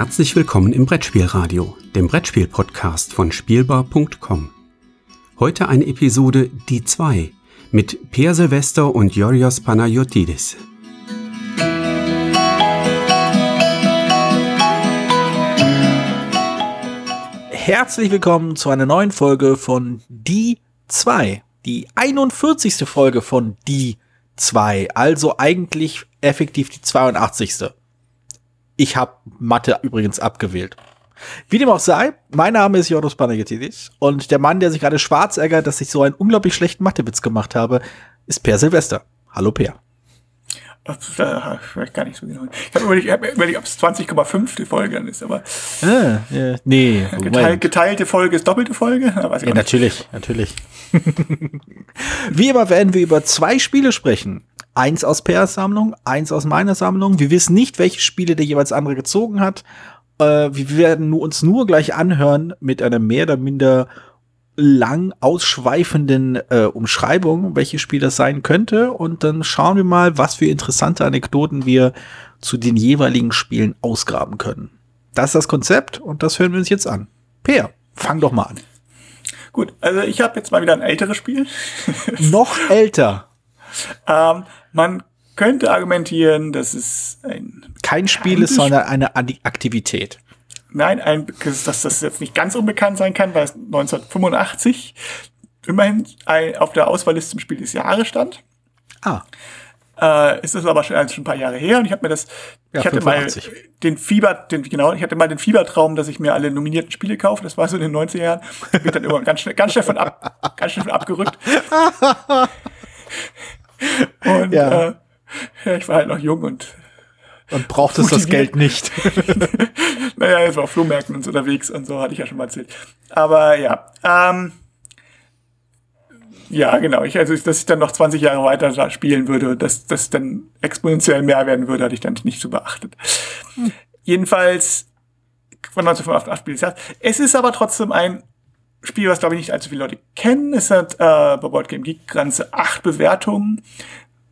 Herzlich willkommen im Brettspielradio, dem Brettspiel-Podcast von Spielbar.com. Heute eine Episode Die 2 mit Per Silvester und Yorios Panayotidis. Herzlich willkommen zu einer neuen Folge von Die 2. Die 41. Folge von Die 2. Also eigentlich effektiv die 82. Ich habe Mathe übrigens abgewählt. Wie dem auch sei, mein Name ist Jodos Panagiotis und der Mann, der sich gerade schwarz ärgert, dass ich so einen unglaublich schlechten Mathewitz gemacht habe, ist Per Silvester. Hallo Per. Das weiß gar nicht so genau. Ich habe überlegt, hab überlegt ob es 20,5 die Folge dann ist, aber. Ah, ja, nee. Geteil, geteilte Folge ist doppelte Folge? ja, natürlich, natürlich. Wie immer werden wir über zwei Spiele sprechen. Eins aus Pers Sammlung, eins aus meiner Sammlung. Wir wissen nicht, welche Spiele der jeweils andere gezogen hat. Äh, wir werden uns nur gleich anhören mit einer mehr oder minder lang ausschweifenden äh, Umschreibung, welches Spiel das sein könnte. Und dann schauen wir mal, was für interessante Anekdoten wir zu den jeweiligen Spielen ausgraben können. Das ist das Konzept und das hören wir uns jetzt an. Peer, fang doch mal an. Gut, also ich habe jetzt mal wieder ein älteres Spiel. Noch älter. Ähm, man könnte argumentieren, dass es ein kein Spiel ist, sondern eine Aktivität. Nein, ein, dass das jetzt nicht ganz unbekannt sein kann, weil es 1985 immerhin ein, auf der Auswahlliste zum Spiel des Jahres stand. Ah. Äh, ist das aber schon, also schon ein paar Jahre her und ich habe mir das, ja, ich hatte 85. mal den Fieber, den, genau, ich hatte mal den Fiebertraum, dass ich mir alle nominierten Spiele kaufe. Das war so in den 90er Jahren. Wird dann immer ganz schnell, ganz schnell von ab, ganz schnell von abgerückt. Und Ja. äh, ich war halt noch jung und Und braucht es das Geld nicht. naja, jetzt war auf Flohmärkten und so unterwegs und so, hatte ich ja schon mal erzählt. Aber ja, ähm, ja, genau. Ich, also, dass ich dann noch 20 Jahre weiter spielen würde, dass das dann exponentiell mehr werden würde, hatte ich dann nicht so beachtet. Jedenfalls von 1985 Spiel des Jahres. Es ist aber trotzdem ein Spiel, was glaube ich nicht allzu viele Leute kennen. Es hat äh, bei Board Game Geek ganze acht Bewertungen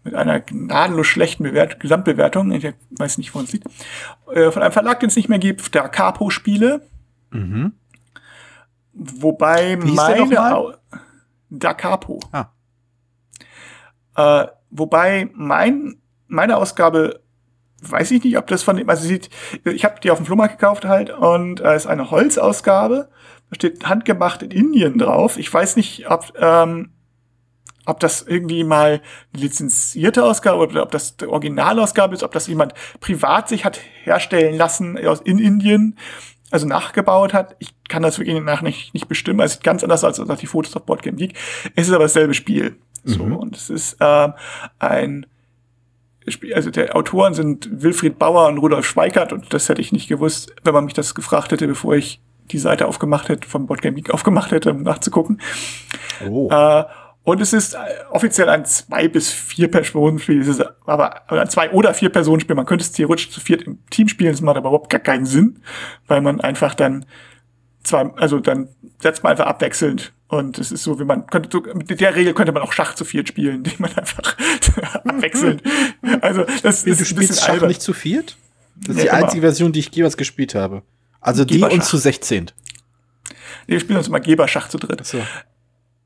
mit einer gnadenlos schlechten Bewert Gesamtbewertung. Ich weiß nicht, wo es liegt. Äh, von einem Verlag, den es nicht mehr gibt, der Capo Spiele. Mhm. Wobei meine Da Capo. Ah. Äh, wobei mein, meine Ausgabe, weiß ich nicht, ob das von dem, also sieht, ich habe die auf dem Flohmarkt gekauft halt und es ist eine Holzausgabe. Da steht handgemacht in Indien drauf. Ich weiß nicht, ob, ähm, ob das irgendwie mal eine lizenzierte Ausgabe oder ob das die Originalausgabe ist, ob das jemand privat sich hat herstellen lassen aus in Indien, also nachgebaut hat. Ich kann das wirklich nach nicht, nicht bestimmen. Es sieht ganz anders aus als die Fotos auf Board Game Geek. Es ist aber dasselbe Spiel. So, Mhm. und es ist ähm, ein Spiel, also der Autoren sind Wilfried Bauer und Rudolf Schweikert und das hätte ich nicht gewusst, wenn man mich das gefragt hätte, bevor ich die Seite aufgemacht hätte, vom Board Game Geek aufgemacht hätte, um nachzugucken. Oh. Äh, und es ist äh, offiziell ein zwei bis vier Personen-Spiel. Es ist aber ein zwei oder vier Personen-Spiel. Man könnte es theoretisch zu viert im Team spielen. Das macht aber überhaupt gar keinen Sinn, weil man einfach dann zwei, also dann setzt man einfach abwechselnd. Und es ist so, wie man könnte, mit der Regel könnte man auch Schach zu viert spielen, indem man einfach abwechselnd. Also, das du ist ein spielst bisschen Schach albern. nicht zu viert? Das ist Nee, die immer. einzige Version, die ich jeweils gespielt habe. Also die und zu 16. Nee, wir spielen uns immer Geberschach zu dritt. So. Äh,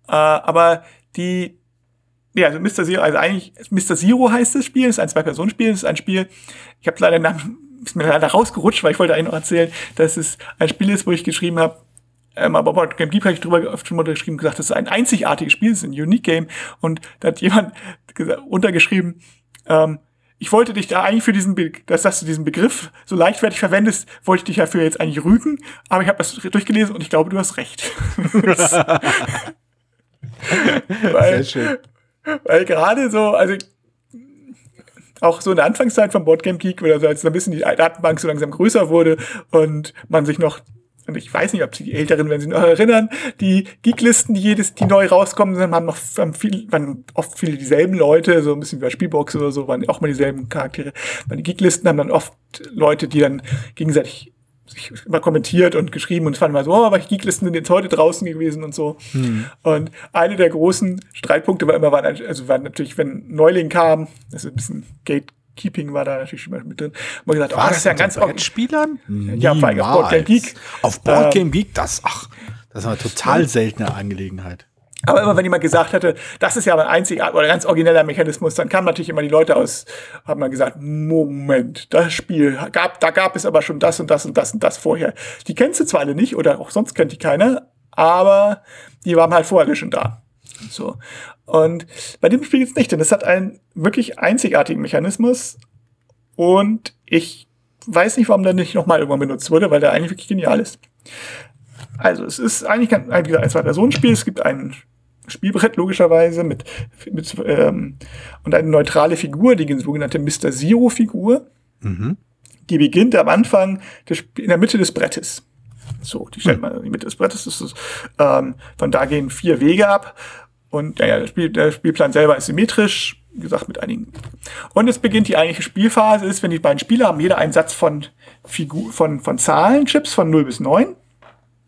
aber die, ja, also Mr. Zero, also eigentlich Mr. Zero heißt das Spiel, ist ein Zwei-Personen-Spiel, ist ein Spiel, ich habe leider den Namen, ist mir leider rausgerutscht, weil ich wollte eigentlich noch erzählen, dass es ein Spiel ist, wo ich geschrieben habe, ähm, aber bei Game Geek habe ich drüber oft schon mal geschrieben, gesagt, das ist ein einzigartiges Spiel, es ist ein Unique Game und da hat jemand untergeschrieben, ähm, ich wollte dich da eigentlich für diesen, Be dass, dass du diesen Begriff so leichtfertig verwendest, wollte ich dich dafür jetzt eigentlich rügen, aber ich habe das durchgelesen und ich glaube, du hast recht. weil, schön. weil gerade so, also auch so in der Anfangszeit von Boardgame Geek oder so, als so ein bisschen die Datenbank so langsam größer wurde und man sich noch und ich weiß nicht, ob die Älteren, wenn sie noch erinnern, die Geeklisten, die jedes, die neu rauskommen, sind, haben noch haben viel, waren oft viele dieselben Leute, so ein bisschen wie bei Spielbox oder so, waren auch mal dieselben Charaktere. Bei den Geeklisten haben dann oft Leute, die dann gegenseitig sich immer kommentiert und geschrieben und es waren mal so, oh, welche Geeklisten sind jetzt heute draußen gewesen und so. Und eine der großen Streitpunkte war immer, waren, also war natürlich, wenn ein Neuling kam, das ist ein bisschen Gate Keeping war da natürlich schon mal mit drin. Man gesagt, oh, das ist ja ein ganz Spielern? Ja, auf Board Game Geek. Auf Board Game ähm, Geek, das, ach, das ist eine total seltene Angelegenheit. Aber immer wenn jemand gesagt hatte, das ist ja ein einziger oder ganz origineller Mechanismus, dann kamen natürlich immer die Leute aus, haben mal gesagt, Moment, das Spiel gab, da gab es aber schon das und das und das und das vorher. Die kennst du zwar alle nicht oder auch sonst kennt die keiner, aber die waren halt vorher schon da. So. Und bei dem Spiel jetzt nicht, denn es hat einen wirklich einzigartigen Mechanismus und ich weiß nicht, warum der nicht nochmal irgendwann benutzt wurde, weil der eigentlich wirklich genial ist. Also, es ist eigentlich ein, ein, ein Zwei-Personen-Spiel. Es gibt ein Spielbrett logischerweise mit, mit ähm, und eine neutrale Figur, die sogenannte Mr. Zero-Figur. Mhm. Die beginnt am Anfang des, in der Mitte des Brettes. So, die stellt man in die Mitte des Brettes. Das ist, ähm, von da gehen vier Wege ab. Und naja, der, Spiel, der Spielplan selber ist symmetrisch, wie gesagt, mit einigen. Und es beginnt die eigentliche Spielphase, ist, wenn die beiden Spieler haben jeder einen Satz von, Figur, von, von Zahlenchips von 0 bis 9.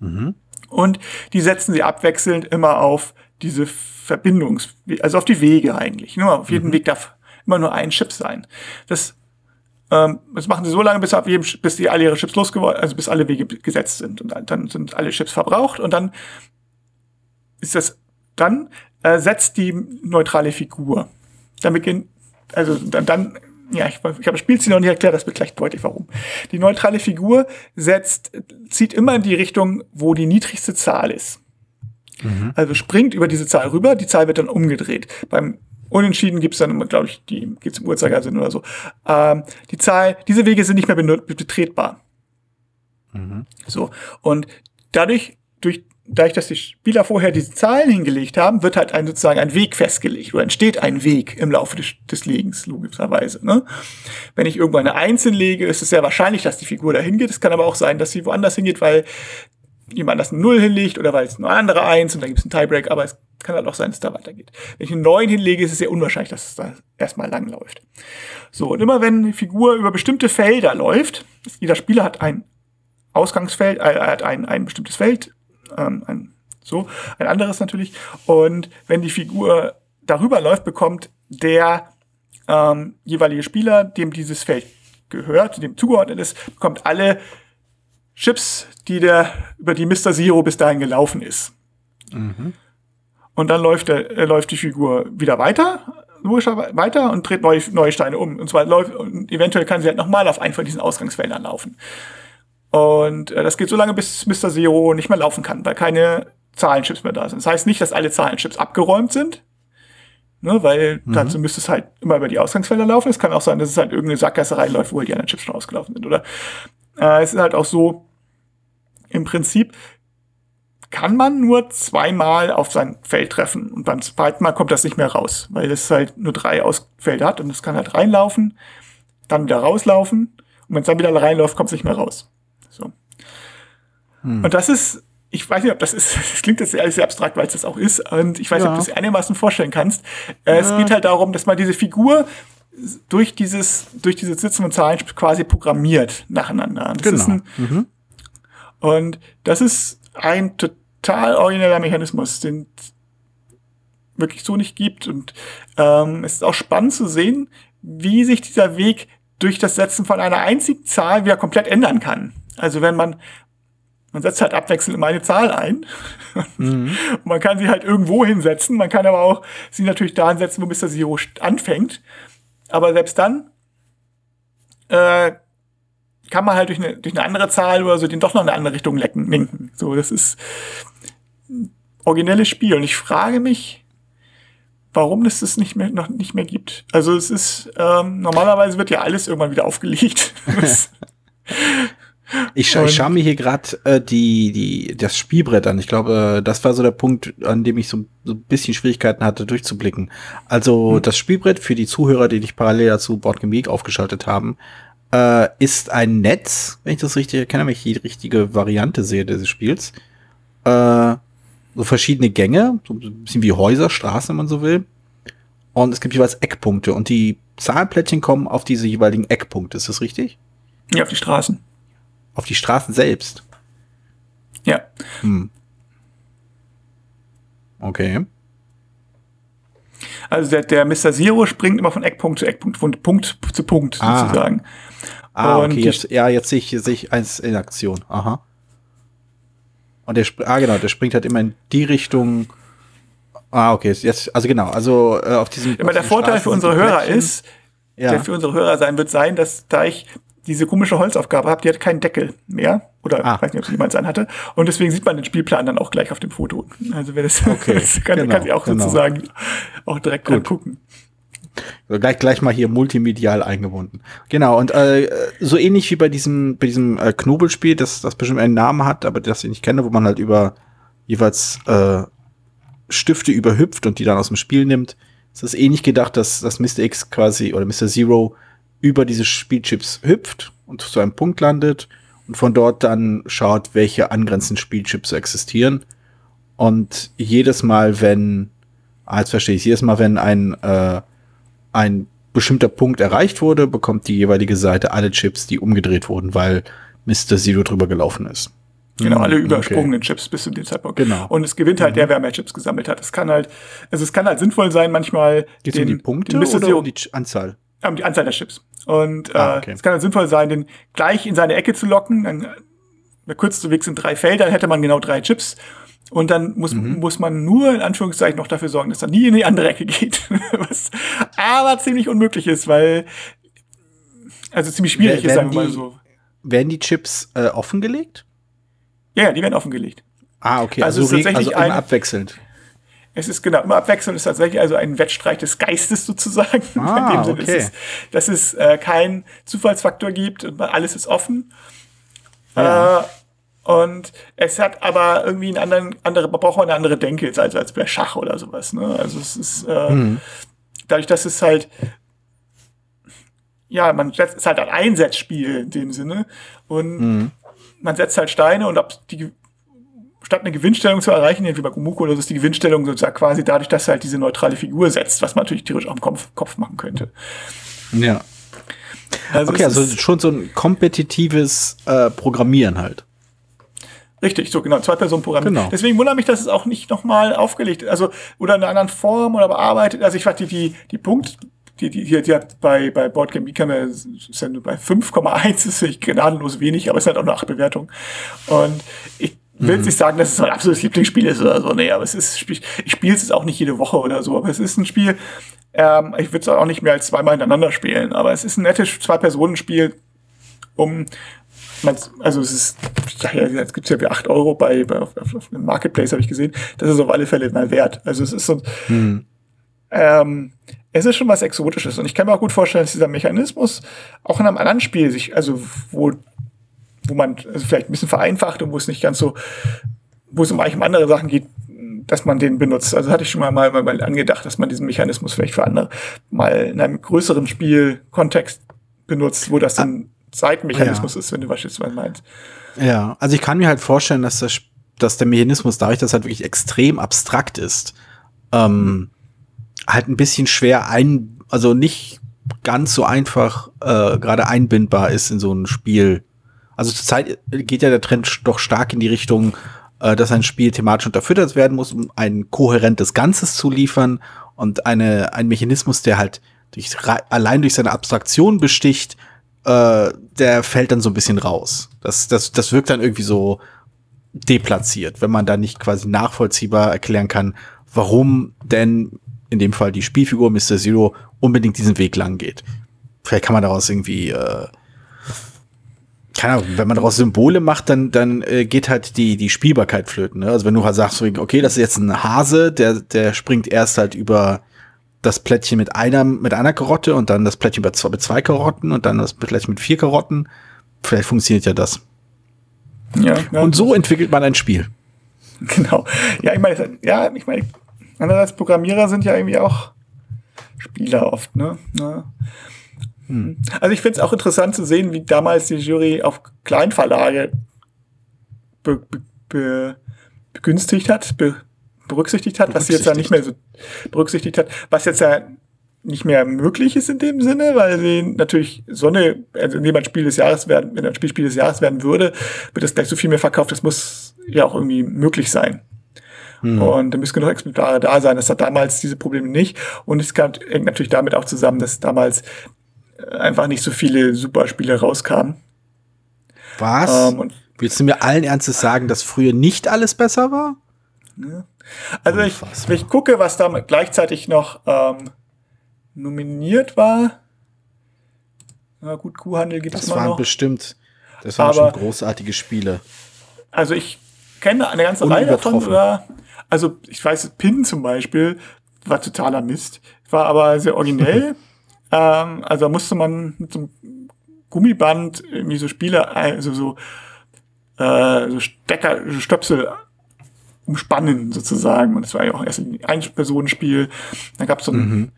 Mhm. Und die setzen sie abwechselnd immer auf diese Verbindungs, also auf die Wege eigentlich. Nur auf jedem mhm. Weg darf immer nur ein Chip sein. Das, ähm, das machen sie so lange, bis, jedem, bis die alle ihre Chips losgeworden, also bis alle Wege gesetzt sind. Und dann sind alle Chips verbraucht und dann ist das, dann äh, setzt die neutrale Figur. Dann beginnt, also dann, dann ja, ich, ich habe das Spielziel noch nicht erklärt, das wird gleich deutlich warum. Die neutrale Figur setzt, zieht immer in die Richtung, wo die niedrigste Zahl ist. Mhm. Also springt über diese Zahl rüber, die Zahl wird dann umgedreht. Beim Unentschieden gibt's dann immer, glaube ich, die geht's im Uhrzeigersinn oder so. Ähm, die Zahl, diese Wege sind nicht mehr betretbar. Mhm. So. Und dadurch, durch, dadurch, dass die Spieler vorher diese Zahlen hingelegt haben, wird halt ein, sozusagen ein Weg festgelegt oder entsteht ein Weg im Laufe des, des Legens, logischerweise. Ne? Wenn ich irgendwo eine Eins hinlege, ist es sehr wahrscheinlich, dass die Figur dahin geht. Es kann aber auch sein, dass sie woanders hingeht, weil jemand das eine Null hinlegt oder weil es nur eine andere Eins und dann gibt es einen Tiebreak, aber es kann halt auch sein, dass es da weitergeht. Wenn ich einen neuen hinlege, ist es sehr unwahrscheinlich, dass es da erstmal lang läuft. So, und immer wenn eine Figur über bestimmte Felder läuft, jeder Spieler hat ein Ausgangsfeld, äh, hat ein, ein bestimmtes Feld, ähm, ein, so, ein anderes natürlich, und wenn die Figur darüber läuft, bekommt der ähm, jeweilige Spieler, dem dieses Feld gehört, dem zugeordnet ist, bekommt alle Chips, die der, über die Mr. Zero bis dahin gelaufen ist. Mhm. Und dann läuft, der, äh, läuft die Figur wieder weiter, logischerweise weiter und dreht neue, neue Steine um. Und zwar läuft, und eventuell kann sie halt nochmal auf einen von diesen Ausgangsfeldern laufen. Und äh, das geht so lange, bis Mr. Zero nicht mehr laufen kann, weil keine Zahlenchips mehr da sind. Das heißt nicht, dass alle Zahlenchips abgeräumt sind, ne, weil mhm. dazu müsste es halt immer über die Ausgangsfelder laufen. Es kann auch sein, dass es halt irgendeine Sackgasse reinläuft, wo halt die anderen Chips schon ausgelaufen sind. Oder äh, es ist halt auch so, im Prinzip kann man nur zweimal auf sein Feld treffen und beim zweiten Mal kommt das nicht mehr raus, weil es halt nur drei Ausfelder hat und es kann halt reinlaufen, dann wieder rauslaufen und wenn es dann wieder reinläuft, kommt es nicht mehr raus. So. Hm. Und das ist, ich weiß nicht, ob das ist, das klingt jetzt sehr, sehr abstrakt, weil es das auch ist und ich weiß nicht, ob du es einigermaßen vorstellen kannst. Äh, ja. Es geht halt darum, dass man diese Figur durch dieses, durch diese Sitzen und Zahlen quasi programmiert nacheinander. Das genau. Ein, mhm. Und das ist ein total origineller Mechanismus, den wirklich so nicht gibt. Und ähm, es ist auch spannend zu sehen, wie sich dieser Weg durch das Setzen von einer einzigen Zahl wieder komplett ändern kann. Also wenn man man setzt halt abwechselnd immer eine Zahl ein. Mhm. Und man kann sie halt irgendwo hinsetzen. Man kann aber auch sie natürlich da hinsetzen, wo Mr. Zero anfängt. Aber selbst dann äh, kann man halt durch eine, durch eine andere Zahl oder so den doch noch in eine andere Richtung lecken, lenken. So, das ist originelles Spiel. Und ich frage mich, warum es das nicht mehr, noch nicht mehr gibt. Also es ist, ähm, normalerweise wird ja alles irgendwann wieder aufgelegt. Ich, scha ich schaue mir hier gerade äh, die, die, das Spielbrett an. Ich glaube, äh, das war so der Punkt, an dem ich so, so ein bisschen Schwierigkeiten hatte, durchzublicken. Also hm. das Spielbrett für die Zuhörer, die dich parallel dazu Boardgame Geek aufgeschaltet haben, äh, ist ein Netz, wenn ich das richtig erkenne, wenn ich die richtige Variante sehe dieses Spiels. Äh, so verschiedene Gänge, so ein bisschen wie Häuser, Straßen, wenn man so will. Und es gibt jeweils Eckpunkte und die Zahlplättchen kommen auf diese jeweiligen Eckpunkte. Ist das richtig? Ja, auf die Straßen. Auf die Straßen selbst. Ja. Hm. Okay. Also der, der Mr. Zero springt immer von Eckpunkt zu Eckpunkt, von Punkt zu Punkt Ah. sozusagen. Ah, Und okay, jetzt, ja, jetzt sehe ich, sehe ich eins in Aktion. Aha. Und der, ah, genau, der springt halt immer in die Richtung. Ah, okay, jetzt, also genau, also äh, auf diesem. Immer auf der Vorteil für unsere Hörer ist, ja. der für unsere Hörer sein wird sein, dass da ich diese komische Holzaufgabe habe, die hat keinen Deckel mehr. Oder Ah. ich weiß nicht, ob es jemand an hatte. Und deswegen sieht man den Spielplan dann auch gleich auf dem Foto. Also wer das, Okay, das kann, genau, kann sich auch genau. sozusagen auch direkt dran gucken. So, gleich, gleich mal hier multimedial eingebunden. Genau, und äh, so ähnlich wie bei diesem, bei diesem äh, Knobelspiel, das, das bestimmt einen Namen hat, aber das ich nicht kenne, wo man halt über jeweils äh, Stifte überhüpft und die dann aus dem Spiel nimmt, ist das ähnlich gedacht, dass, dass Mr. X quasi oder Mr. Zero über diese Spielchips hüpft und zu einem Punkt landet und von dort dann schaut, welche angrenzenden Spielchips existieren. Und jedes Mal, wenn, ah, verstehe ich, jedes Mal, wenn ein, äh, ein bestimmter Punkt erreicht wurde, bekommt die jeweilige Seite alle Chips, die umgedreht wurden, weil Mr. Zero drüber gelaufen ist. Genau, alle Hm, übersprungenen Chips bis zu dem Zeitpunkt. Genau. Und es gewinnt halt der, wer mehr Chips gesammelt hat. Es kann halt, also es kann halt sinnvoll sein, manchmal Geht es um die Punkte den oder um die Anzahl? um die Anzahl der Chips. Und Ah, äh, okay. es kann halt sinnvoll sein, den gleich in seine Ecke zu locken. Dann, der kürzeste Weg sind drei Felder, dann hätte man genau drei Chips. Und dann muss, Mhm. muss man nur in Anführungszeichen noch dafür sorgen, dass er nie in die andere Ecke geht. Was aber ziemlich unmöglich ist, weil also ziemlich schwierig Wer- ist, sagen wir mal so. Werden die Chips äh, offengelegt? Ja, ja, die werden offengelegt. Ah, okay, Also also, es ist also immer ein- abwechselnd. Es ist genau immer abwechselnd, es ist tatsächlich also ein Wettstreit des Geistes sozusagen. Ah, In dem Sinne, okay. es ist, dass es äh, keinen Zufallsfaktor gibt und alles ist offen. Ja. Äh, und es hat aber irgendwie einen anderen, andere, man braucht auch eine andere Denke jetzt als, als bei Schach oder sowas. Ne? Also es ist äh, Mhm. dadurch, dass es halt ja, man setzt, es ist halt ein Einsetzspiel in dem Sinne und Mhm. man setzt halt Steine und ob die statt eine Gewinnstellung zu erreichen, wie bei Gumuko oder so, ist die Gewinnstellung sozusagen quasi dadurch, dass er halt diese neutrale Figur setzt, was man natürlich theoretisch auch im Kopf, Kopf machen könnte. Ja. Also Okay, also schon so ein kompetitives äh, Programmieren halt. Richtig, so genau, zwei Personen Programm. Genau. Deswegen wundert mich, dass es auch nicht nochmal aufgelegt, also oder in einer anderen Form oder bearbeitet. Also ich fand die, die, die Punkt, die, die, die, die hat bei, bei Boardgame wir, ist ja nur bei 5,1, ist wirklich gnadenlos wenig, aber es ist halt auch eine 8 Bewertung. Und ich will jetzt nicht sagen, dass es mein absolutes Lieblingsspiel ist oder so, nee, aber es ist, ich spiele es jetzt auch nicht jede Woche oder so, aber es ist ein Spiel, ähm, ich würde es auch nicht mehr als zweimal hintereinander spielen, aber es ist ein nettes Zwei-Personen-Spiel, um man, also es ist, ja, jetzt gibt's ja für 8 Euro bei, bei auf, auf, auf einem Marketplace, habe ich gesehen. Das ist auf alle Fälle mal wert. Also es ist so, ähm, es ist schon was Exotisches. Und ich kann mir auch gut vorstellen, dass dieser Mechanismus auch in einem anderen Spiel sich, also wo, wo man also vielleicht ein bisschen vereinfacht und wo es nicht ganz so, wo es um eigentlich um andere Sachen geht, dass man den benutzt. Also hatte ich schon mal, mal, mal angedacht, dass man diesen Mechanismus vielleicht für andere mal in einem größeren Spielkontext benutzt, wo das dann Seitenmechanismus ist, wenn du ich meinst. Ja, also ich kann mir halt vorstellen, dass, das, dass der Mechanismus dadurch, dass er halt wirklich extrem abstrakt ist, ähm, halt ein bisschen schwer ein, also nicht ganz so einfach äh, gerade einbindbar ist in so ein Spiel. Also zurzeit geht ja der Trend doch stark in die Richtung, äh, dass ein Spiel thematisch unterfüttert werden muss, um ein kohärentes Ganzes zu liefern und eine, ein Mechanismus, der halt durch, allein durch seine Abstraktion besticht, äh, der fällt dann so ein bisschen raus. Das, das, das wirkt dann irgendwie so deplatziert, wenn man da nicht quasi nachvollziehbar erklären kann, warum denn in dem Fall die Spielfigur Mr. Zero unbedingt diesen Weg lang geht. Vielleicht kann man daraus irgendwie, äh, keine Ahnung, wenn man daraus Symbole macht, dann, dann äh, geht halt die, die Spielbarkeit flöten. Ne? Also wenn du halt sagst, okay, das ist jetzt ein Hase, der, der springt erst halt über das Plättchen mit einer, mit einer Karotte und dann das Plättchen mit zwei, mit zwei Karotten und dann das Plättchen mit vier Karotten. Vielleicht funktioniert ja das. Ja, ja. Und so entwickelt man ein Spiel. Genau. Ja, ich meine, ja, ich meine, andererseits Programmierer sind ja irgendwie auch Spieler oft, ne? Ja. Also ich finde es auch interessant zu sehen, wie damals die Jury auf Kleinverlage be, be, be, begünstigt hat, be, berücksichtigt hat, was sie jetzt ja nicht mehr so berücksichtigt hat, was jetzt ja nicht mehr möglich ist in dem Sinne, weil sie natürlich so eine, also indem ein Spiel des Jahres werden, wenn ein Spiel Spiel des Jahres werden würde, wird es gleich so viel mehr verkauft, das muss ja auch irgendwie möglich sein. Mhm. Und da müssen genug Exemplare da sein. Das hat damals diese Probleme nicht. Und es hängt natürlich damit auch zusammen, dass damals äh, einfach nicht so viele Superspiele rauskamen. Was? Ähm, Willst du mir allen Ernstes sagen, dass früher nicht alles besser war? Ja. Also ich, wenn ich gucke, was da gleichzeitig noch ähm, nominiert war. Na gut, Kuhhandel gibt es immer waren noch. bestimmt, das waren Aber, schon großartige Spiele. Also ich kenne eine ganze Reihe davon sogar. Also ich weiß, Pin zum Beispiel war totaler Mist, war aber sehr originell. ähm, also musste man mit so einem Gummiband irgendwie so Spiele, also so, äh, so Stecker, Stöpsel umspannen sozusagen. Und es war ja auch erst ein Ein-Personen-Spiel. Dann gab es so ein mhm.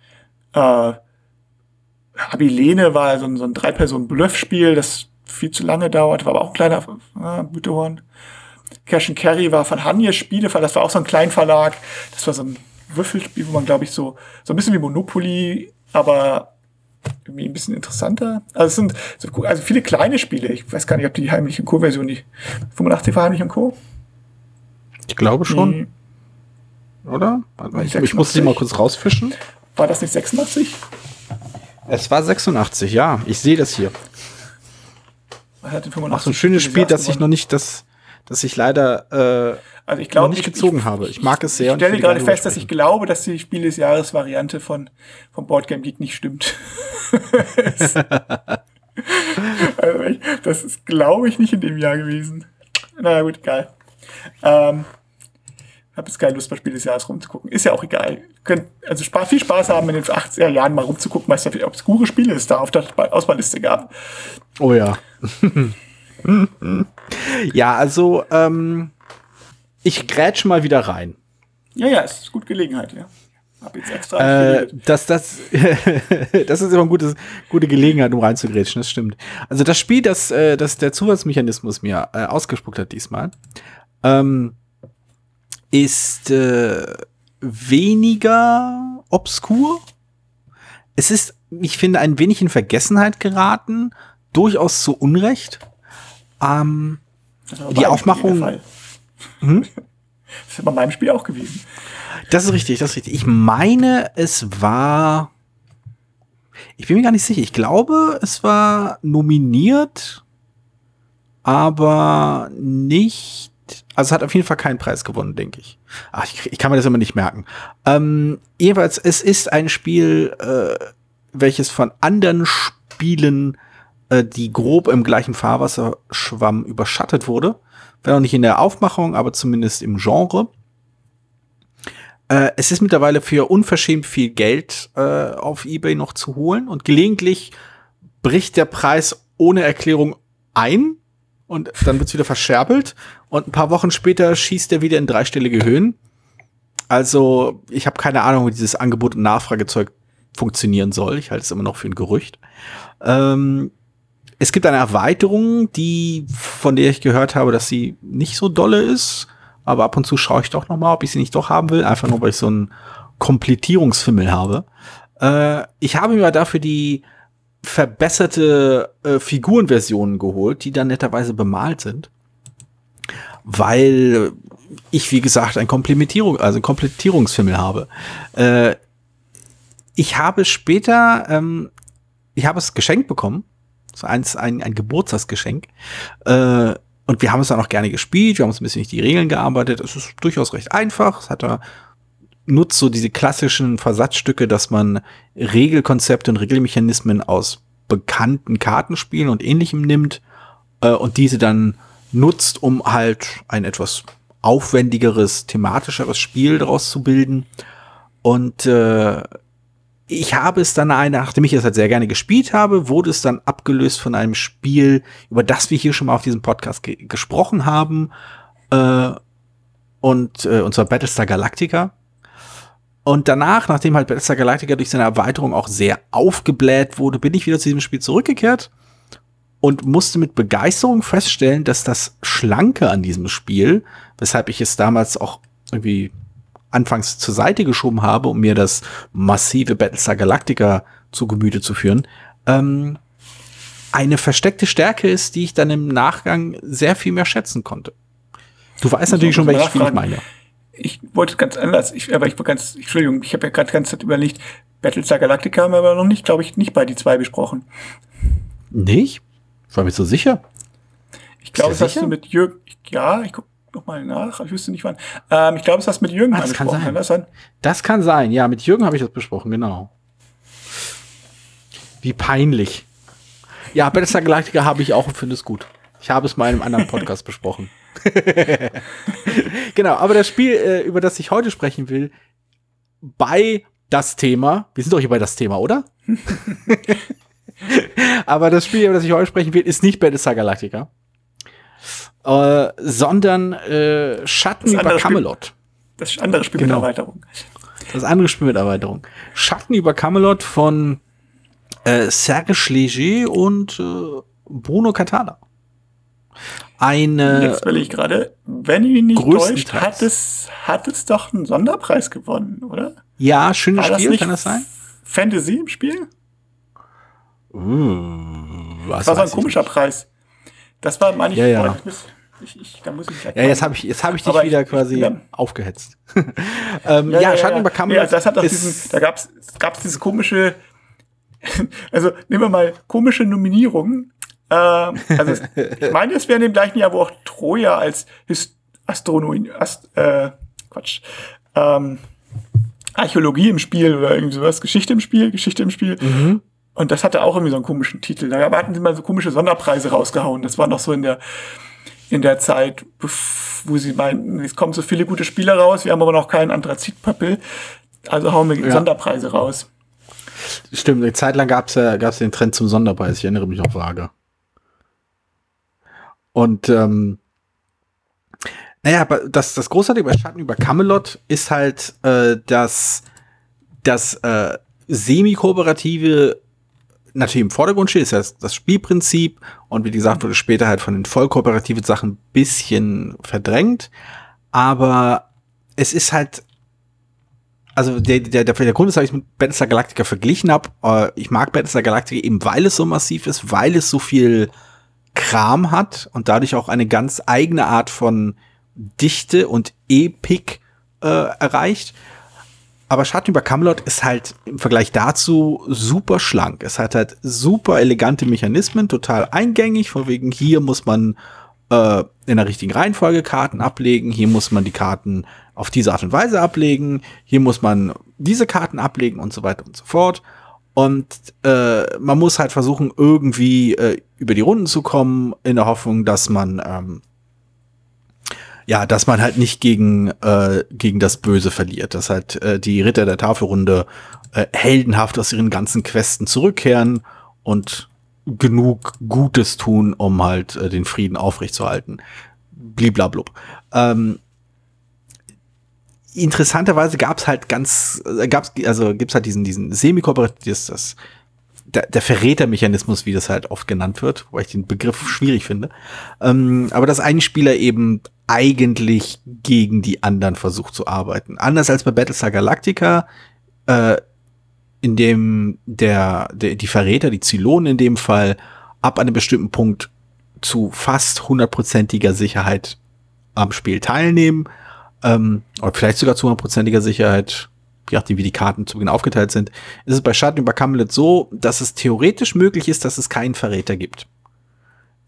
äh, Abilene war so ein, so ein Drei-Personen-Bluff-Spiel, das viel zu lange dauert, war aber auch ein kleiner äh, Bütehorn. Cash and Carry war von Hanje Spiele, das war auch so ein Kleinverlag. Das war so ein Würfelspiel, wo man, glaube ich, so, so ein bisschen wie Monopoly, aber irgendwie ein bisschen interessanter. Also es sind so, also viele kleine Spiele. Ich weiß gar nicht, ob die heimliche Co-Version, die 85 war heimlich und Co. Ich glaube schon. Nee. Oder? Ich, ich muss sie mal kurz rausfischen. War das nicht 86? Es war 86, ja. Ich sehe das hier. Ach, so ein schönes Spiel, das ich noch nicht, das, das ich leider äh, also ich glaube, nicht gezogen ich, habe. Ich mag es sehr. Ich stelle gerade fest, dass ich glaube, dass die Spiel des Jahres Variante von vom Boardgame Geek nicht stimmt. also ich, das ist, glaube ich, nicht in dem Jahr gewesen. Na gut, egal. Ähm, habe jetzt keine Lust, bei Spiel des Jahres rumzugucken. Ist ja auch egal. Könnt also Spaß, viel Spaß haben, in den 80er Jahren mal rumzugucken, es da viele obskure Spiele es da auf der Auswahlliste gab. Oh ja. ja, also ähm, ich grätsch mal wieder rein. Ja, ja, es ist gut Gelegenheit, ja. Hab jetzt extra äh, das, das, das ist immer eine gute, gute Gelegenheit, um reinzugrätschen, das stimmt. Also das Spiel, das, äh, das der Zufallsmechanismus mir äh, ausgespuckt hat diesmal, ähm, ist äh, weniger obskur. Es ist, ich finde, ein wenig in Vergessenheit geraten, durchaus zu Unrecht. Ähm, die Aufmachung. Hm? Das ist bei meinem Spiel auch gewesen. Das ist richtig, das ist richtig. Ich meine, es war. Ich bin mir gar nicht sicher. Ich glaube, es war nominiert, aber nicht. Also es hat auf jeden Fall keinen Preis gewonnen, denke ich. Ach, ich, ich, kann mir das immer nicht merken. Ähm, jeweils, es ist ein Spiel, äh, welches von anderen Spielen, äh, die grob im gleichen Fahrwasser schwamm, überschattet wurde wenn auch nicht in der Aufmachung, aber zumindest im Genre. Äh, es ist mittlerweile für unverschämt viel Geld äh, auf eBay noch zu holen und gelegentlich bricht der Preis ohne Erklärung ein und dann wird es wieder verscherbelt und ein paar Wochen später schießt er wieder in dreistellige Höhen. Also ich habe keine Ahnung, wie dieses Angebot- und Nachfragezeug funktionieren soll. Ich halte es immer noch für ein Gerücht. Ähm, es gibt eine Erweiterung, die, von der ich gehört habe, dass sie nicht so dolle ist. Aber ab und zu schaue ich doch noch mal, ob ich sie nicht doch haben will. Einfach nur, weil ich so einen Komplettierungsfimmel habe. Äh, ich habe mir dafür die verbesserte äh, Figurenversionen geholt, die dann netterweise bemalt sind. Weil ich, wie gesagt, ein Komplementierung, also Komplettierungsfimmel habe. Äh, ich habe später, ähm, ich habe es geschenkt bekommen so eins, ein, ein Geburtstagsgeschenk. Äh, und wir haben es dann auch gerne gespielt, wir haben uns ein bisschen durch die Regeln gearbeitet. Es ist durchaus recht einfach. Es hat da nutzt so diese klassischen Versatzstücke, dass man Regelkonzepte und Regelmechanismen aus bekannten Kartenspielen und ähnlichem nimmt äh, und diese dann nutzt, um halt ein etwas aufwendigeres, thematischeres Spiel daraus zu bilden. Und äh, ich habe es dann, nachdem ich es halt sehr gerne gespielt habe, wurde es dann abgelöst von einem Spiel, über das wir hier schon mal auf diesem Podcast ge gesprochen haben, äh, und, äh, und zwar Battlestar Galactica. Und danach, nachdem halt Battlestar Galactica durch seine Erweiterung auch sehr aufgebläht wurde, bin ich wieder zu diesem Spiel zurückgekehrt und musste mit Begeisterung feststellen, dass das Schlanke an diesem Spiel, weshalb ich es damals auch irgendwie anfangs zur Seite geschoben habe, um mir das massive Battlestar Galactica zu Gemüte zu führen, ähm, eine versteckte Stärke ist, die ich dann im Nachgang sehr viel mehr schätzen konnte. Du weißt natürlich schon, welches Spiel ich meine. Ich wollte ganz anders, ich, aber ich war ganz, Entschuldigung, ich habe ja gerade ganz Zeit überlegt, Battlestar Galactica haben wir aber noch nicht, glaube ich, nicht bei die zwei besprochen. Nicht? War mir so sicher. Ich glaube, das hast du mit Jürgen, ja, ich gucke nochmal nach, ich wüsste nicht wann. Ähm, ich glaube, das hast du mit Jürgen Ah, das kann besprochen. sein. das sein? Das kann sein. Ja, mit Jürgen habe ich das besprochen, genau. Wie peinlich. Ja, Battlestar Galactica habe ich auch und finde es gut. Ich habe es mal in einem anderen Podcast besprochen. genau, aber das Spiel, äh, über das ich heute sprechen will, bei das Thema, wir sind doch hier bei das Thema, oder? aber das Spiel, über das ich heute sprechen will, ist nicht Battlestar Galactica, äh, sondern äh, Schatten über andere Spiel- Camelot. Das andere Spiel Genau. mit Erweiterung. Das andere Spiel mit Erweiterung. Schatten über Camelot von äh, Serge Schleger und äh, Bruno Catala. Eine, Jetzt will ich gerade, wenn ich mich nicht täuscht, hat es, hat es doch einen Sonderpreis gewonnen, oder? ja, schönes War das Spiel, nicht kann das sein? Fantasy im Spiel? Uh, was Das war so ein komischer nicht. Preis. Das war, meine ich, Ja, ja. das ich, ich, da muss ich Ja, jetzt habe ich, jetzt hab ich dich Aber wieder ich- quasi ja. aufgehetzt. ähm, ja, Schatten über Camelot. Ja, das hat auch diesen, da gab's, gab's dieses komische, also nehmen wir mal komische Nominierungen. Ähm, also ich meine, es wäre in dem gleichen Jahr, wo auch Troja als Astronomie, Ast, äh, Quatsch, ähm, Archäologie im Spiel oder irgendwie sowas, Geschichte im Spiel, Geschichte im Spiel. Mhm. Und das hatte auch irgendwie so einen komischen Titel. Da hatten sie mal so komische Sonderpreise rausgehauen. Das war noch so in der, in der Zeit, wo sie meinten, es kommen so viele gute Spiele raus, wir haben aber noch keinen Anthrazitpapier. Also hauen wir Ja. Sonderpreise raus. Stimmt, eine Zeit lang gab es ja, gab's den Trend zum Sonderpreis. Ich erinnere mich noch vage. Und ähm, naja, aber das, das Großartige bei Schatten über Camelot ist halt, äh, dass das äh, semi-kooperative natürlich im Vordergrund steht, ist ja das, das Spielprinzip und wie gesagt wurde später halt von den voll kooperativen Sachen ein bisschen verdrängt, aber es ist halt also der, der, der, der Grund, weshalb ich mit Battlestar Galactica verglichen habe, äh, ich mag Battlestar Galactica eben, weil es so massiv ist, weil es so viel Kram hat und dadurch auch eine ganz eigene Art von Dichte und Epik äh, erreicht. Aber Schatten über Camelot ist halt im Vergleich dazu super schlank. Es hat halt super elegante Mechanismen, total eingängig, von wegen hier muss man äh, in der richtigen Reihenfolge Karten ablegen, hier muss man die Karten auf diese Art und Weise ablegen, hier muss man diese Karten ablegen und so weiter und so fort. Und äh, man muss halt versuchen, irgendwie äh, über die Runden zu kommen, in der Hoffnung, dass man ähm, ja, dass man halt nicht gegen, äh, gegen das Böse verliert, dass halt äh, die Ritter der Tafelrunde äh, heldenhaft aus ihren ganzen Questen zurückkehren und genug Gutes tun, um halt äh, den Frieden aufrechtzuerhalten. Bliblablub. Ähm, interessanterweise gab's halt ganz, äh, gab's, also gibt's halt diesen, diesen semi-kooperatives, das, der, der Verrätermechanismus, wie das halt oft genannt wird, weil ich den Begriff schwierig finde. Ähm, aber dass ein Spieler eben eigentlich gegen die anderen versucht zu arbeiten. Anders als bei Battlestar Galactica, äh, in dem der, der, die Verräter, die Zylonen in dem Fall, ab einem bestimmten Punkt zu fast hundertprozentiger Sicherheit am Spiel teilnehmen. Ähm, oder vielleicht sogar zu hundertprozentiger Sicherheit, je nachdem, wie die Karten zu Beginn aufgeteilt sind, ist es bei Schatten über Camelot so, dass es theoretisch möglich ist, dass es keinen Verräter gibt.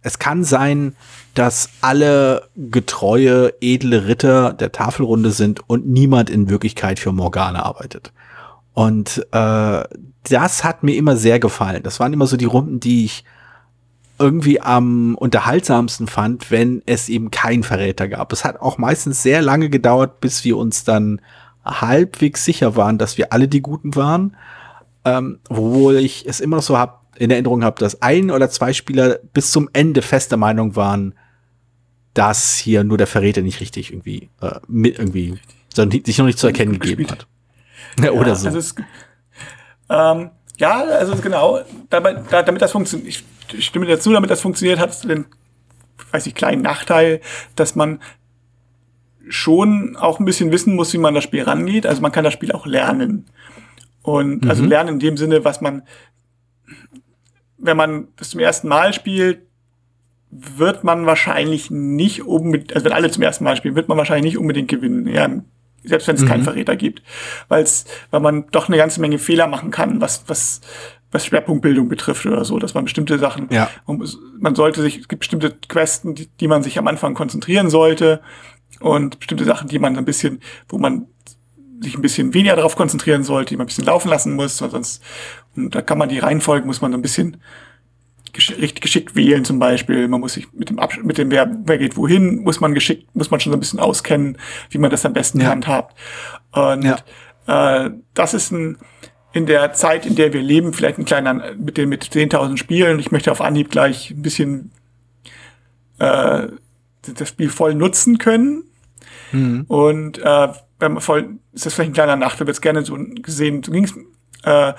Es kann sein, dass alle getreue, edle Ritter der Tafelrunde sind und niemand in Wirklichkeit für Morgana arbeitet. Und äh, das hat mir immer sehr gefallen. Das waren immer so die Runden, die ich irgendwie am unterhaltsamsten fand, wenn es eben keinen Verräter gab. Es hat auch meistens sehr lange gedauert, bis wir uns dann halbwegs sicher waren, dass wir alle die Guten waren. Ähm, obwohl ich es immer noch so hab, in Erinnerung habe, dass ein oder zwei Spieler bis zum Ende fester Meinung waren, dass hier nur der Verräter nicht richtig irgendwie, äh, mit irgendwie, sondern sich noch nicht zu erkennen gegeben hat. Ja, oder so. Also es, ähm, ja, also genau, damit, da- damit das funktioniert, ich stimme dir dazu, damit das funktioniert, hat es den, weiß ich, kleinen Nachteil, dass man schon auch ein bisschen wissen muss, wie man das Spiel rangeht. Also man kann das Spiel auch lernen. Und also Mhm. lernen in dem Sinne, was man, wenn man das zum ersten Mal spielt, wird man wahrscheinlich nicht unbedingt, also wenn alle zum ersten Mal spielen, wird man wahrscheinlich nicht unbedingt gewinnen. Ja, selbst wenn es mhm. keinen Verräter gibt, weil es, weil man doch eine ganze Menge Fehler machen kann, was was was Schwerpunktbildung betrifft oder so, dass man bestimmte Sachen, ja. man sollte sich, es gibt bestimmte Questen, die, die man sich am Anfang konzentrieren sollte und bestimmte Sachen, die man ein bisschen, wo man sich ein bisschen weniger darauf konzentrieren sollte, die man ein bisschen laufen lassen muss, weil sonst, und da kann man die Reihenfolge, muss man ein bisschen gesch richtig geschickt wählen zum Beispiel. Man muss sich mit dem Absch mit dem wer, wer geht wohin, muss man geschickt, muss man schon so ein bisschen auskennen, wie man das am besten ja. handhabt. Und ja. äh, das ist ein, in der Zeit, in der wir leben, vielleicht ein kleiner, mit den mit 10.000 Spielen. Ich möchte auf Anhieb gleich ein bisschen äh, das Spiel voll nutzen können. Mhm. Und äh, wenn man voll, ist das vielleicht ein kleiner Nachteil, wird es gerne so gesehen, so ging's, äh,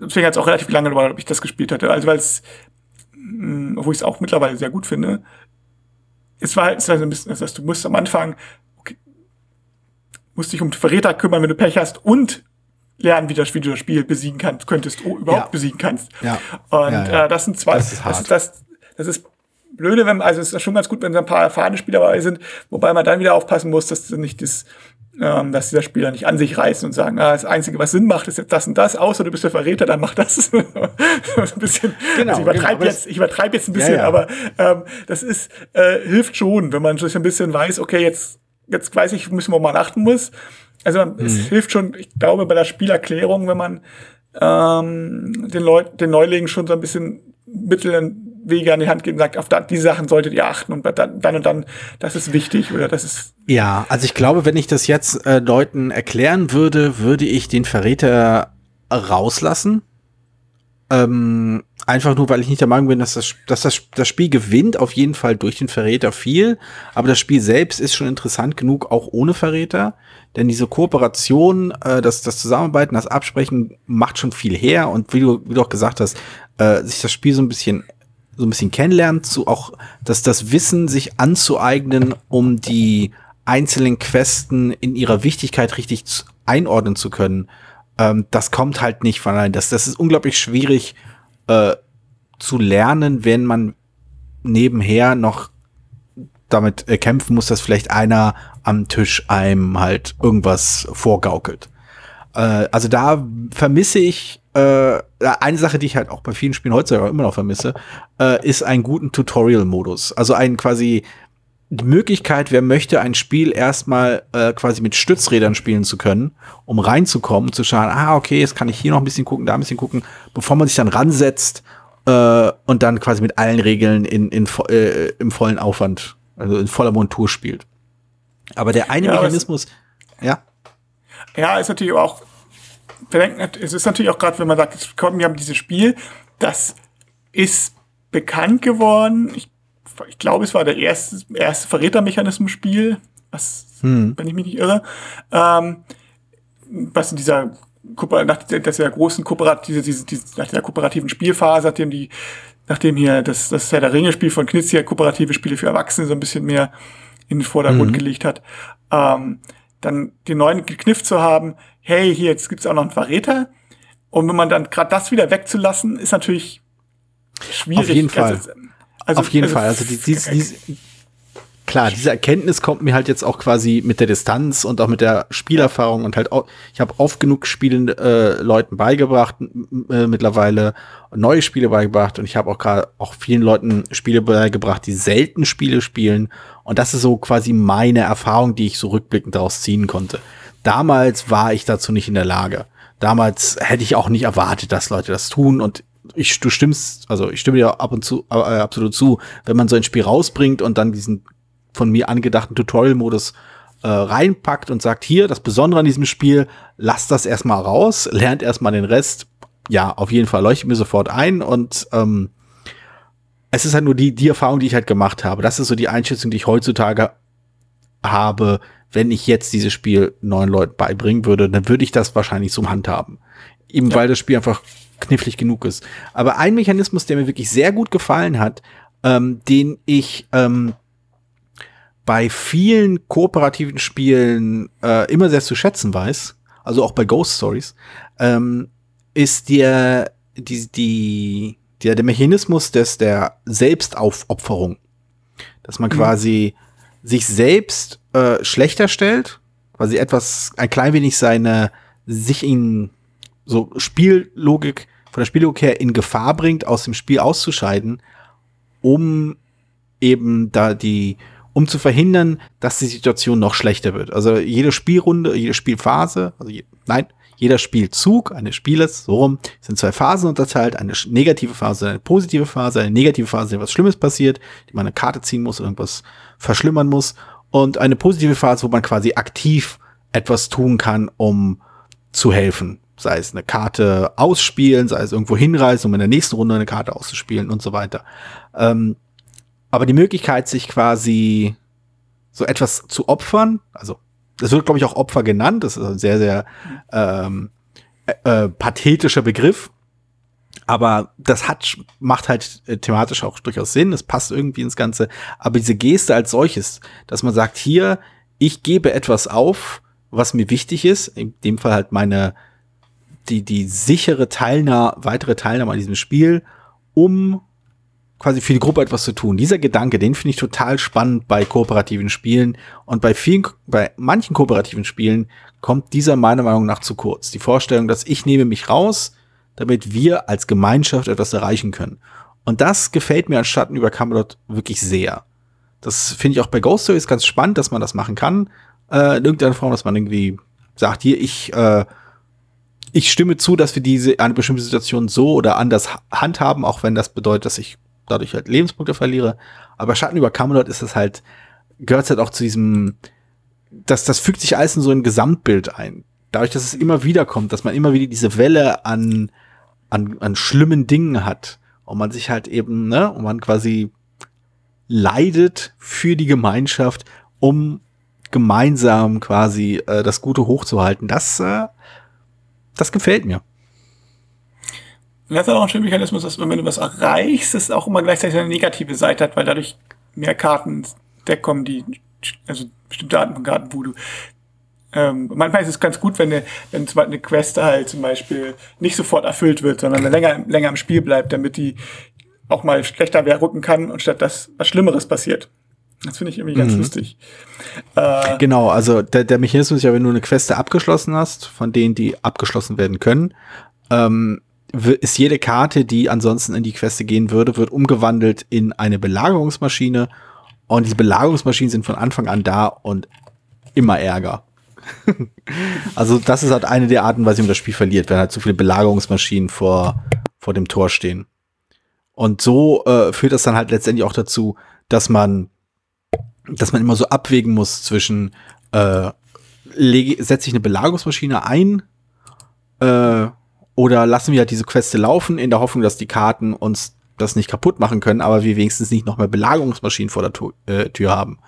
deswegen hat es auch relativ lange gedauert, ob ich das gespielt hatte. Also weil es, hm, obwohl ich es auch mittlerweile sehr gut finde, es war halt so ein bisschen, also, du musst am Anfang, okay, musst dich um Verräter kümmern, wenn du Pech hast und lernen, wie, das, wie du das Spiel besiegen kannst, könntest, oh, überhaupt ja. besiegen kannst. Ja. Und ja. Äh, das sind zwei, das ist, das, das, das ist blöde, wenn, also es ist schon ganz gut, wenn so ein paar erfahrene Spieler dabei sind, wobei man dann wieder aufpassen muss, dass du nicht das, ähm, dass dieser Spieler nicht an sich reißen und sagen, ah, das Einzige, was Sinn macht, ist jetzt das und das, außer du bist der Verräter, dann mach das. so ein bisschen, genau, also ich übertreibe genau, jetzt, ich übertreibe jetzt ein bisschen, ja, ja. aber ähm, das ist, äh, hilft schon, wenn man sich ein bisschen weiß, okay, jetzt, jetzt weiß ich, müssen wir mal achten muss. Also mhm. es hilft schon, ich glaube, bei der Spielerklärung, wenn man ähm, den Leuten, den Neulingen schon so ein bisschen Mittel Wege an die Hand gibt und sagt, auf die Sachen solltet ihr achten und dann, dann und dann, das ist wichtig oder das ist. Ja, also ich glaube, wenn ich das jetzt äh, Leuten erklären würde, würde ich den Verräter rauslassen. Ähm, einfach nur, weil ich nicht der Meinung bin, dass, das, dass das, das Spiel gewinnt, auf jeden Fall durch den Verräter viel. Aber das Spiel selbst ist schon interessant genug, auch ohne Verräter. Denn diese Kooperation, äh, das, das Zusammenarbeiten, das Absprechen macht schon viel her. Und wie du, wie du auch gesagt hast, äh, sich das Spiel so ein bisschen so ein bisschen kennenlernen, zu auch dass das Wissen sich anzueignen, um die einzelnen Questen in ihrer Wichtigkeit richtig einordnen zu können. Ähm, das kommt halt nicht von allein. Das, das ist unglaublich schwierig äh, zu lernen, wenn man nebenher noch damit äh, kämpfen muss, dass vielleicht einer am Tisch einem halt irgendwas vorgaukelt. Äh, also da vermisse ich äh, eine Sache, die ich halt auch bei vielen Spielen heutzutage immer noch vermisse, äh, ist einen guten Tutorial-Modus. Also ein quasi Möglichkeit, wer möchte, ein Spiel erstmal äh, quasi mit Stützrädern spielen zu können, um reinzukommen, zu schauen, ah, okay, jetzt kann ich hier noch ein bisschen gucken, da ein bisschen gucken, bevor man sich dann ransetzt äh, und dann quasi mit allen Regeln in, in, äh, im vollen Aufwand, also in voller Montur spielt. Aber der eine ja, Mechanismus, ja. Ja, ist natürlich auch es ist natürlich auch gerade, wenn man sagt, komm, wir haben dieses Spiel, das ist bekannt geworden. Ich, ich glaube, es war der erste, erste Verrätermechanismus-Spiel, was, hm. wenn ich mich nicht irre, ähm, was in dieser nach dieser großen Kooperative, diese, diese, nach der kooperativen Spielphase, nachdem die, nachdem hier das, das Herr der Ringe-Spiel von Knitz hier kooperative Spiele für Erwachsene so ein bisschen mehr in den Vordergrund mhm. gelegt hat, ähm, dann den neuen Kniff zu haben, hey, hier, jetzt gibt's auch noch einen Verräter. Und wenn man dann gerade das wieder wegzulassen, ist natürlich schwierig. Auf jeden Fall. Also, also, Auf jeden also, Fall. Also die, die, die, klar, diese Erkenntnis kommt mir halt jetzt auch quasi mit der Distanz und auch mit der Spielerfahrung und halt auch, ich habe oft genug Spielen äh, Leuten beigebracht äh, mittlerweile, neue Spiele beigebracht und ich habe auch gerade auch vielen Leuten Spiele beigebracht, die selten Spiele spielen und das ist so quasi meine Erfahrung, die ich so rückblickend daraus ziehen konnte. Damals war ich dazu nicht in der Lage. Damals hätte ich auch nicht erwartet, dass Leute das tun und ich, du stimmst, also ich stimme dir ab und zu äh, absolut zu, wenn man so ein Spiel rausbringt und dann diesen von mir angedachten Tutorial-Modus äh, reinpackt und sagt, hier, das Besondere an diesem Spiel, lasst das erstmal raus, lernt erstmal den Rest. Ja, auf jeden Fall leuchtet mir sofort ein und ähm, es ist halt nur die, die Erfahrung, die ich halt gemacht habe. Das ist so die Einschätzung, die ich heutzutage habe, wenn ich jetzt dieses Spiel neuen Leuten beibringen würde, dann würde ich das wahrscheinlich so handhaben. Eben ja. weil das Spiel einfach knifflig genug ist. Aber ein Mechanismus, der mir wirklich sehr gut gefallen hat, ähm, den ich ähm, bei vielen kooperativen Spielen äh, immer sehr zu schätzen weiß, also auch bei Ghost Stories, ähm, ist der, die, die, der, der Mechanismus des, der Selbstaufopferung. Dass man mhm. quasi sich selbst äh, schlechter stellt quasi etwas, ein klein wenig seine, sich in so Spiellogik, von der Spiellogik her in Gefahr bringt, aus dem Spiel auszuscheiden, um eben da die, um zu verhindern, dass die Situation noch schlechter wird. Also jede Spielrunde, jede Spielphase, also je, nein, jeder Spielzug eines Spieles, so rum, sind zwei Phasen unterteilt, eine negative Phase, eine positive Phase, eine negative Phase, der was Schlimmes passiert, die man eine Karte ziehen muss, irgendwas verschlimmern muss, und eine positive Phase, wo man quasi aktiv etwas tun kann, um zu helfen. Sei es eine Karte ausspielen, sei es irgendwo hinreisen, um in der nächsten Runde eine Karte auszuspielen und so weiter. Ähm, aber die Möglichkeit, sich quasi so etwas zu opfern, also das wird, glaube ich, auch Opfer genannt. Das ist ein sehr, sehr ähm, äh, äh, pathetischer Begriff. Aber das hat, macht halt äh, thematisch auch durchaus Sinn. Es passt irgendwie ins Ganze. Aber diese Geste als solches, dass man sagt, hier, ich gebe etwas auf, was mir wichtig ist, in dem Fall halt meine, die, die sichere Teilnahme, weitere Teilnahme an diesem Spiel, um quasi für die Gruppe etwas zu tun. Dieser Gedanke, den finde ich total spannend bei kooperativen Spielen und bei vielen, bei manchen kooperativen Spielen kommt dieser meiner Meinung nach zu kurz. Die Vorstellung, dass ich nehme mich raus, damit wir als Gemeinschaft etwas erreichen können. Und das gefällt mir an Schatten über Camelot wirklich sehr. Das finde ich auch bei Ghost Stories ganz spannend, dass man das machen kann. Äh, in irgendeiner Form, dass man irgendwie sagt, hier, ich, äh, ich stimme zu, dass wir diese eine bestimmte Situation so oder anders handhaben, auch wenn das bedeutet, dass ich dadurch halt Lebenspunkte verliere. Aber Schatten über Camelot ist es halt, gehört halt auch zu diesem, das, das fügt sich alles in so ein Gesamtbild ein. Dadurch, dass es immer wieder kommt, dass man immer wieder diese Welle an, an, an schlimmen Dingen hat und man sich halt eben, ne, und man quasi leidet für die Gemeinschaft, um gemeinsam quasi äh, das Gute hochzuhalten. Das, äh, das gefällt mir. Das ist auch ein schöner Mechanismus, dass wenn du was erreichst, es auch immer gleichzeitig eine negative Seite hat, weil dadurch mehr Karten ins Deck kommen, die, also bestimmte Arten von Karten, wo du ähm, manchmal ist es ganz gut, wenn eine, wenn zum Beispiel eine Quest halt zum Beispiel nicht sofort erfüllt wird, sondern länger, länger im Spiel bleibt, damit die auch mal schlechter rücken kann und statt dass was Schlimmeres passiert. Das finde ich irgendwie ganz mhm. lustig. Äh, genau, also der, der Mechanismus ist ja, wenn du eine Quest abgeschlossen hast, von denen die abgeschlossen werden können, ähm, ist jede Karte, die ansonsten in die Queste gehen würde, wird umgewandelt in eine Belagerungsmaschine. Und diese Belagerungsmaschinen sind von Anfang an da und immer Ärger. also das ist halt eine der Arten, weil sie um das Spiel verliert, wenn halt zu viele Belagerungsmaschinen vor, vor dem Tor stehen. Und so äh, führt das dann halt letztendlich auch dazu, dass man, dass man immer so abwägen muss zwischen äh, setze ich eine Belagerungsmaschine ein äh, oder lassen wir halt diese Queste laufen, in der Hoffnung, dass die Karten uns das nicht kaputt machen können, aber wir wenigstens nicht noch mehr Belagerungsmaschinen vor der Tür, äh, Tür haben.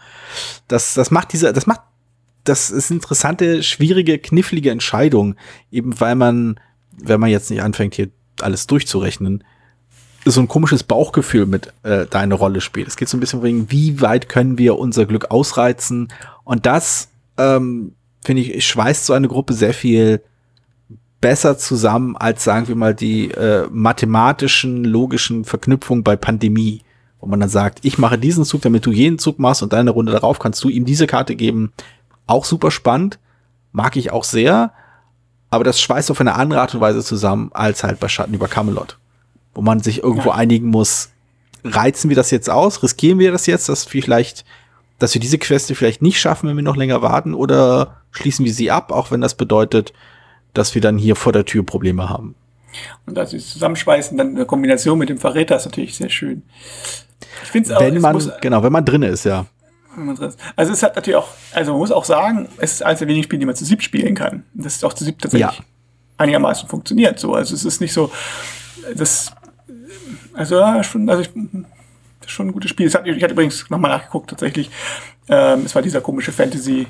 Das, das macht diese, das macht, das ist interessante, schwierige, knifflige Entscheidung, eben weil man, wenn man jetzt nicht anfängt, hier alles durchzurechnen, so ein komisches Bauchgefühl mit äh, da eine Rolle spielt. Es geht so ein bisschen wegen, wie weit können wir unser Glück ausreizen? Und das, ähm, finde ich, schweißt so eine Gruppe sehr viel besser zusammen als, sagen wir mal, die äh, mathematischen, logischen Verknüpfungen bei Pandemie, wo man dann sagt, ich mache diesen Zug, damit du jeden Zug machst und deine Runde darauf kannst du ihm diese Karte geben. Auch super spannend, mag ich auch sehr, aber das schweißt auf eine andere Art und Weise zusammen als halt bei Schatten über Camelot, wo man sich irgendwo ja. einigen muss, reizen wir das jetzt aus, riskieren wir das jetzt, dass vielleicht, dass wir diese Queste vielleicht nicht schaffen, wenn wir noch länger warten, oder schließen wir sie ab, auch wenn das bedeutet, dass wir dann hier vor der Tür Probleme haben. Und dass sie zusammenschweißen, dann in der Kombination mit dem Verräter ist natürlich sehr schön. Ich finde es auch. Wenn man, muss, genau, wenn man drin ist, ja. Also es hat natürlich auch, also man muss auch sagen, es ist eines der wenigen Spiele, die man zu sieb spielen kann. Das ist auch zu sieb tatsächlich ja. einigermaßen funktioniert. So, also es ist nicht so, das, also ja, schon, also ich, das ist schon ein gutes Spiel. Hat, ich hatte übrigens nochmal nachgeguckt tatsächlich. Ähm, es war dieser komische Fantasy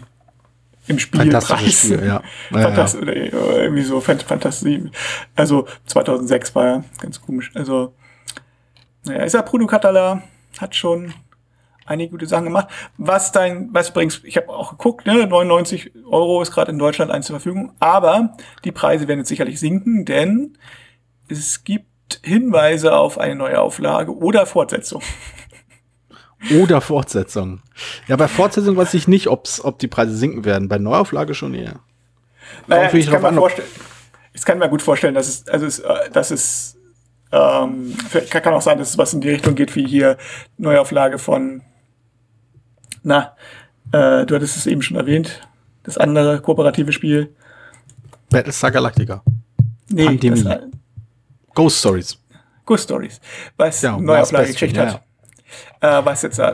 im Spielpreis. Spiel, ja. Fantas ja, ja. Oder irgendwie so Fantasie. Also 2006 war er ganz komisch. Also, naja, ist er Bruno Catala, hat schon einige gute Sachen gemacht. Was dein, was übrigens, ich habe auch geguckt, ne, 99 Euro ist gerade in Deutschland eins zur Verfügung, aber die Preise werden jetzt sicherlich sinken, denn es gibt Hinweise auf eine neue Auflage oder Fortsetzung. Oder Fortsetzung. Ja, bei Fortsetzung weiß ich nicht, ob's, ob die Preise sinken werden. Bei Neuauflage schon eher. Naja, ich, kann mir vorstellen, ich kann mir gut vorstellen, dass es, also es, äh, dass es ähm, kann auch sein, dass es was in die Richtung geht wie hier Neuauflage von, na, äh, du hattest es eben schon erwähnt, das andere kooperative Spiel. Battlestar Galactica. Nee, Pandemie. Das, Ghost Stories. Ghost Stories, was ja, Neuauflage gekriegt hat. Ja. Äh, was jetzt äh,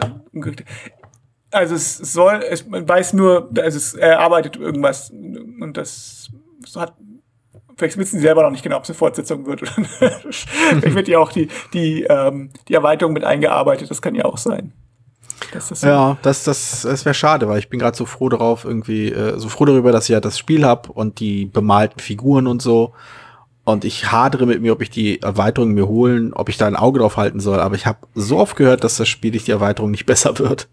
also es soll, es, man weiß nur, also es, er arbeitet irgendwas und das hat vielleicht wissen sie selber noch nicht genau, ob es eine Fortsetzung wird oder vielleicht wird ja auch die, die, ähm, die Erweiterung mit eingearbeitet, das kann ja auch sein. Das so ja, das, das, das wäre schade, weil ich bin gerade so froh darauf, irgendwie, äh, so froh darüber, dass ich ja das Spiel hab und die bemalten Figuren und so. Und ich hadere mit mir, ob ich die Erweiterung mir holen, ob ich da ein Auge drauf halten soll. Aber ich habe so oft gehört, dass das Spiel durch die Erweiterung nicht besser wird.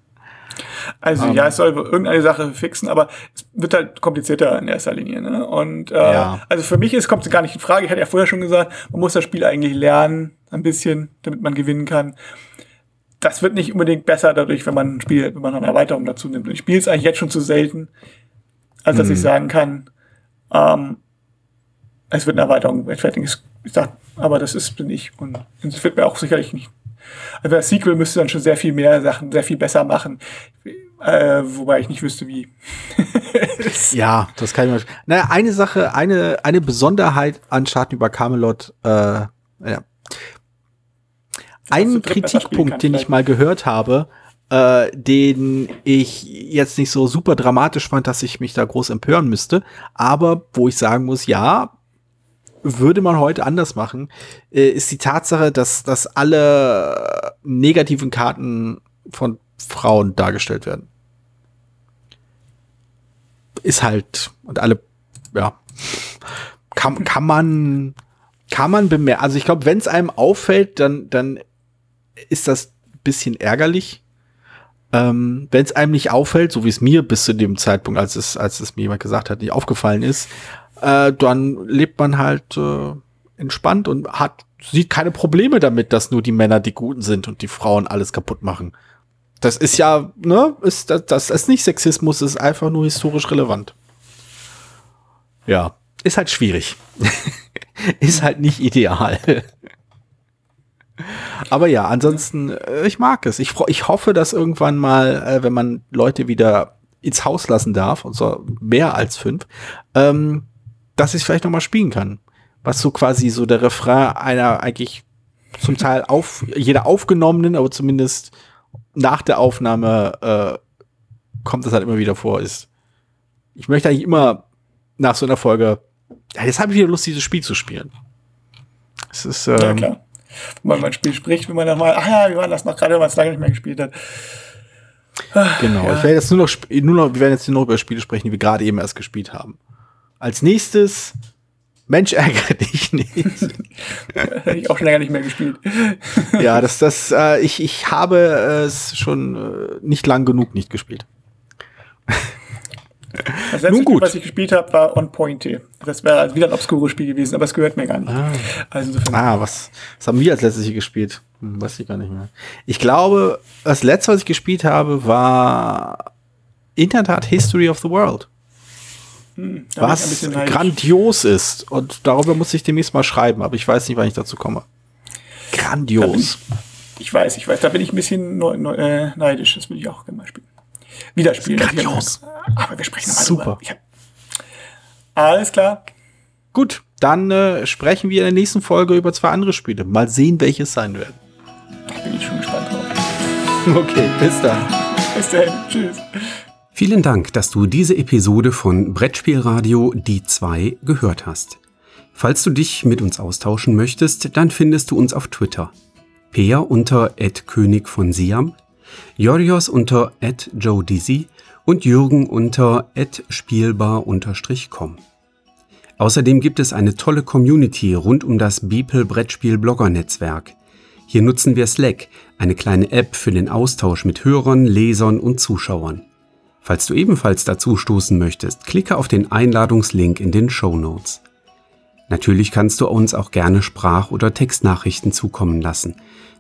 Also um, ja, es soll irgendeine Sache fixen, aber es wird halt komplizierter in erster Linie. Ne? Und äh, ja. also für mich ist kommt es gar nicht in Frage. Ich hatte ja vorher schon gesagt, man muss das Spiel eigentlich lernen, ein bisschen, damit man gewinnen kann. Das wird nicht unbedingt besser dadurch, wenn man ein Spiel, wenn man eine Erweiterung dazu nimmt. Und ich spiele es eigentlich jetzt schon zu selten, als dass mhm. ich sagen kann, ähm, es wird eine Erweiterung rechtfertigen. Ich sag, aber das ist bin ich und es wird mir auch sicherlich nicht also das Sequel müsste dann schon sehr viel mehr Sachen, sehr viel besser machen. Äh, wobei ich nicht wüsste, wie. ja, das kann ich mal. Naja, eine Sache, eine, eine Besonderheit an Schatten über Camelot, äh, ja. Ein Kritikpunkt, den ich mal gehört habe, äh, den ich jetzt nicht so super dramatisch fand, dass ich mich da groß empören müsste, aber wo ich sagen muss, ja, würde man heute anders machen, äh, ist die Tatsache, dass, dass alle negativen Karten von Frauen dargestellt werden. Ist halt, und alle, ja, kann, kann man, kann man bemerken, also ich glaube, wenn es einem auffällt, dann, dann ist das bisschen ärgerlich. Ähm, wenn es einem nicht auffällt, so wie es mir bis zu dem Zeitpunkt, als es, als es mir jemand gesagt hat, nicht aufgefallen ist, äh, dann lebt man halt äh, entspannt und hat sieht keine Probleme damit, dass nur die Männer die Guten sind und die Frauen alles kaputt machen. Das ist ja, ne, ist, das, das ist nicht Sexismus, ist einfach nur historisch relevant. Ja, ist halt schwierig. ist halt nicht ideal. Aber ja, ansonsten, äh, ich mag es. Ich, ich hoffe, dass irgendwann mal, äh, wenn man Leute wieder ins Haus lassen darf, und zwar mehr als fünf, ähm, dass ich vielleicht noch mal spielen kann. Was so quasi so der Refrain einer eigentlich zum Teil auf jeder aufgenommenen, aber zumindest nach der Aufnahme äh, kommt das halt immer wieder vor, ist. Ich möchte eigentlich immer nach so einer Folge, ja, jetzt habe ich wieder Lust, dieses Spiel zu spielen. Es ist, ähm, ja, klar. Wenn man ein Spiel spricht, wenn man dann mal, ah ja, wir waren das noch gerade, wenn man es lange nicht mehr gespielt hat. Genau, ja. ich werde jetzt nur noch, nur noch, wir werden jetzt nur über Spiele sprechen, die wir gerade eben erst gespielt haben. Als nächstes, Mensch, ärgere dich nicht. Hätte ich auch schon länger nicht mehr gespielt. ja, das, das, äh, ich, ich habe es schon äh, nicht lang genug nicht gespielt. Das letzte Nun gut. Spiel, was ich gespielt habe, war On Pointe. Das wäre also wieder ein obskures Spiel gewesen, aber es gehört mir gar nicht. Ah, also ah was, was haben wir als letztes hier gespielt? Hm, weiß ich gar nicht mehr. Ich glaube, das letzte, was ich gespielt habe, war in der Tat History of the World. Hm, was grandios ist. Und darüber muss ich demnächst mal schreiben, aber ich weiß nicht, wann ich dazu komme. Grandios. Ich, ich, weiß, ich weiß, da bin ich ein bisschen neu, neu, äh, neidisch. Das will ich auch gerne mal spielen. Wieder spielen. Grandios. Aber wir sprechen mal Super. Hab, alles klar. Gut, dann äh, sprechen wir in der nächsten Folge über zwei andere Spiele. Mal sehen, welche es sein werden. Da bin ich schon gespannt drauf. Okay, bis dann. Bis dann. Tschüss. Vielen Dank, dass du diese Episode von Brettspielradio Die 2 gehört hast. Falls du dich mit uns austauschen möchtest, dann findest du uns auf Twitter. Peer unter König von Siam, Jorios unter Joe Dizzy und Jürgen unter spielbar-com. Außerdem gibt es eine tolle Community rund um das Beeple Brettspiel Blogger Netzwerk. Hier nutzen wir Slack, eine kleine App für den Austausch mit Hörern, Lesern und Zuschauern. Falls du ebenfalls dazu stoßen möchtest, klicke auf den Einladungslink in den Show Notes. Natürlich kannst du uns auch gerne Sprach- oder Textnachrichten zukommen lassen.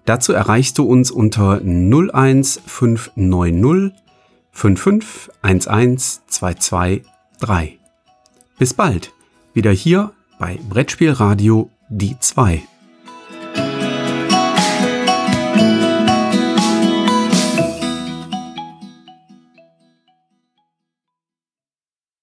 Dazu erreichst du uns unter 01590 5511223. Bis bald, wieder hier bei Brettspielradio die 2.